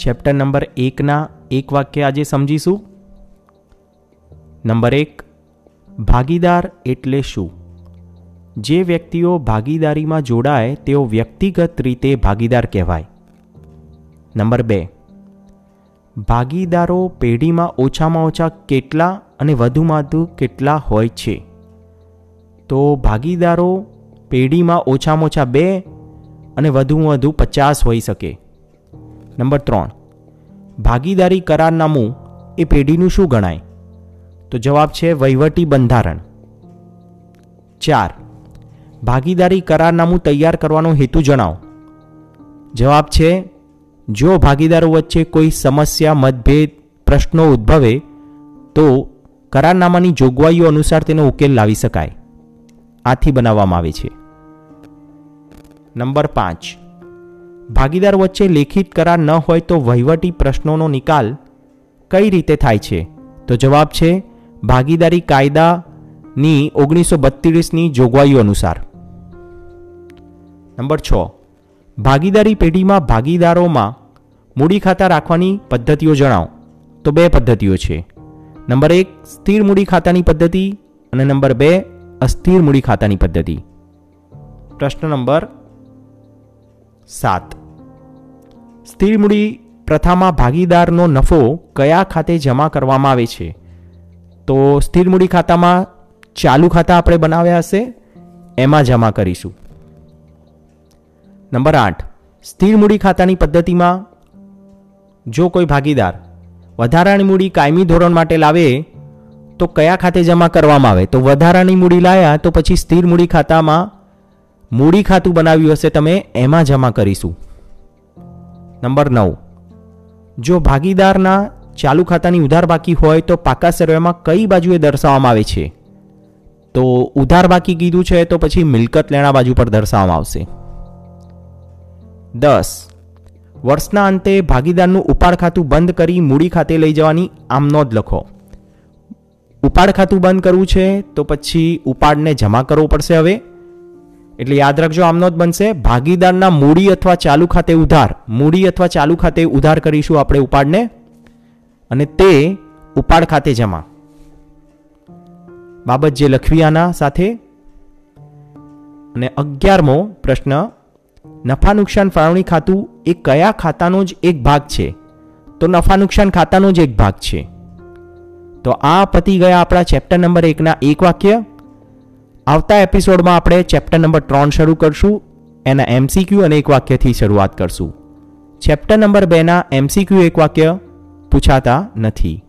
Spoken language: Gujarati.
ચેપ્ટર નંબર એકના એક વાક્ય આજે સમજીશું. નંબર એક, ભાગીદાર એટલે શું? જે વ્યક્તિઓ ભાગીદારીમાં જોડાય, તેઓ વ્યક્તિગત રીતે ભાગીદાર કહેવાય. નંબર બે, ભાગીદારો પેઢીમાં ઓછામાં ઓછા કેટલા અને વધુમાં વધુ કેટલા હોય છે? તો ભાગીદારો પેઢીમાં ઓછામાં ઓછા બે અને વધુમાં વધુ પચાસ હોઈ શકે. નંબર ત્રણ, ભાગીદારી કરારનામું એ પેઢીનું શું ગણાય? તો જવાબ છે વહીવટી બંધારણ. ચાર, ભાગીદારી કરારનામું તૈયાર કરવાનો હેતુ જણાવો. જવાબ છે, જો ભાગીદારો વચ્ચે કોઈ સમસ્યા, મતભેદ, પ્રશ્નો ઉદ્ભવે, તો કરારનામાની જોગવાઈઓ અનુસાર તેનો ઉકેલ લાવી શકાય. આથી બનાવવામાં આવે છે. નંબર પાંચ ભાગીદાર વચ્ચે લેખિત કરાર ન હોય તો વહીવટી પ્રશ્નોનો નિકાલ કઈ રીતે થાય છે? તો જવાબ છે, ભાગીદારી કાયદાની ઓગણીસો બત્રીસની જોગવાઈઓ અનુસાર. નંબર છ. ભાગીદારી પેઢીમાં ભાગીદારોમાં મૂડી ખાતા રાખવાની પદ્ધતિઓ જણાવો. તો બે પદ્ધતિઓ છે. નંબર એક, સ્થિર મૂડી ખાતાની પદ્ધતિ અને નંબર બે, અસ્થિર મૂડી ખાતાની પદ્ધતિ. પ્રશ્ન નંબર સાત. સ્થિર મૂડી પ્રથામાં ભાગીદારનો નફો કયા ખાતે જમા કરવામાં આવે છે? તો સ્થિર મૂડી ખાતામાં ચાલુ ખાતા આપણે બનાવ્યા હશે, એમાં જમા કરીશું. નંબર આઠ. સ્થિર મૂડી ખાતાની પદ્ધતિમાં જો કોઈ ભાગીદાર વધારાની મૂડી કાયમી ધોરણ માટે લાવે, તો કયા ખાતે જમા કરવામાં આવે? તો વધારાની મૂડી લાયા તો પછી સ્થિર મૂડી ખાતામાં મૂડી ખાતું બનાવ્યું હશે, તમે એમાં જમા કરીશું. નંબર નવ. જો ભાગીદારના ચાલુ ખાતાની ઉધાર બાકી હોય તો પાકા સર્વેમાં કઈ બાજુએ દર્શાવવામાં આવે છે? તો ઉધાર બાકી કીધું છે તો પછી મિલકત લેણા બાજુ પર દર્શાવવામાં આવશે. દસ. વર્ષના અંતે ભાગીદારનું ઉપાડ ખાતું બંધ કરી મૂડી ખાતે લઈ જવાની આમ નોંધ લખો. ઉપાડ ખાતું બંધ કરવું છે તો પછી ઉપાડને જમા કરવો પડશે હવે. એટલે યાદ રાખજો, આમનો જ બનશે. ભાગીદારના મૂડી અથવા ચાલુ ખાતે ઉધાર. મૂડી અથવા ચાલુ ખાતે ઉધાર કરીશું આપણે ઉપાડને. અને તે ઉપાડ ખાતે જમા. બાબત જે લખવી આના સાથે. અને અગિયારમો પ્રશ્ન, નફા નુકસાન ફાળવણી ખાતું એ કયા ખાતાનો જ એક ભાગ છે? તો નફા નુકસાન ખાતાનો જ એક ભાગ છે. તો આ પતી ગયા આપણા ચેપ્ટર નંબર એકના એક વાક્ય. આવતા એપિસોડમાં આપણે ચેપ્ટર નંબર ત્રણ શરૂ કરશું, એના એમસીક્યુ અને એક વાક્યથી શરૂઆત કરશું. ચેપ્ટર નંબર બેના એમસીક્યુ એક વાક્ય પૂછાતા નથી.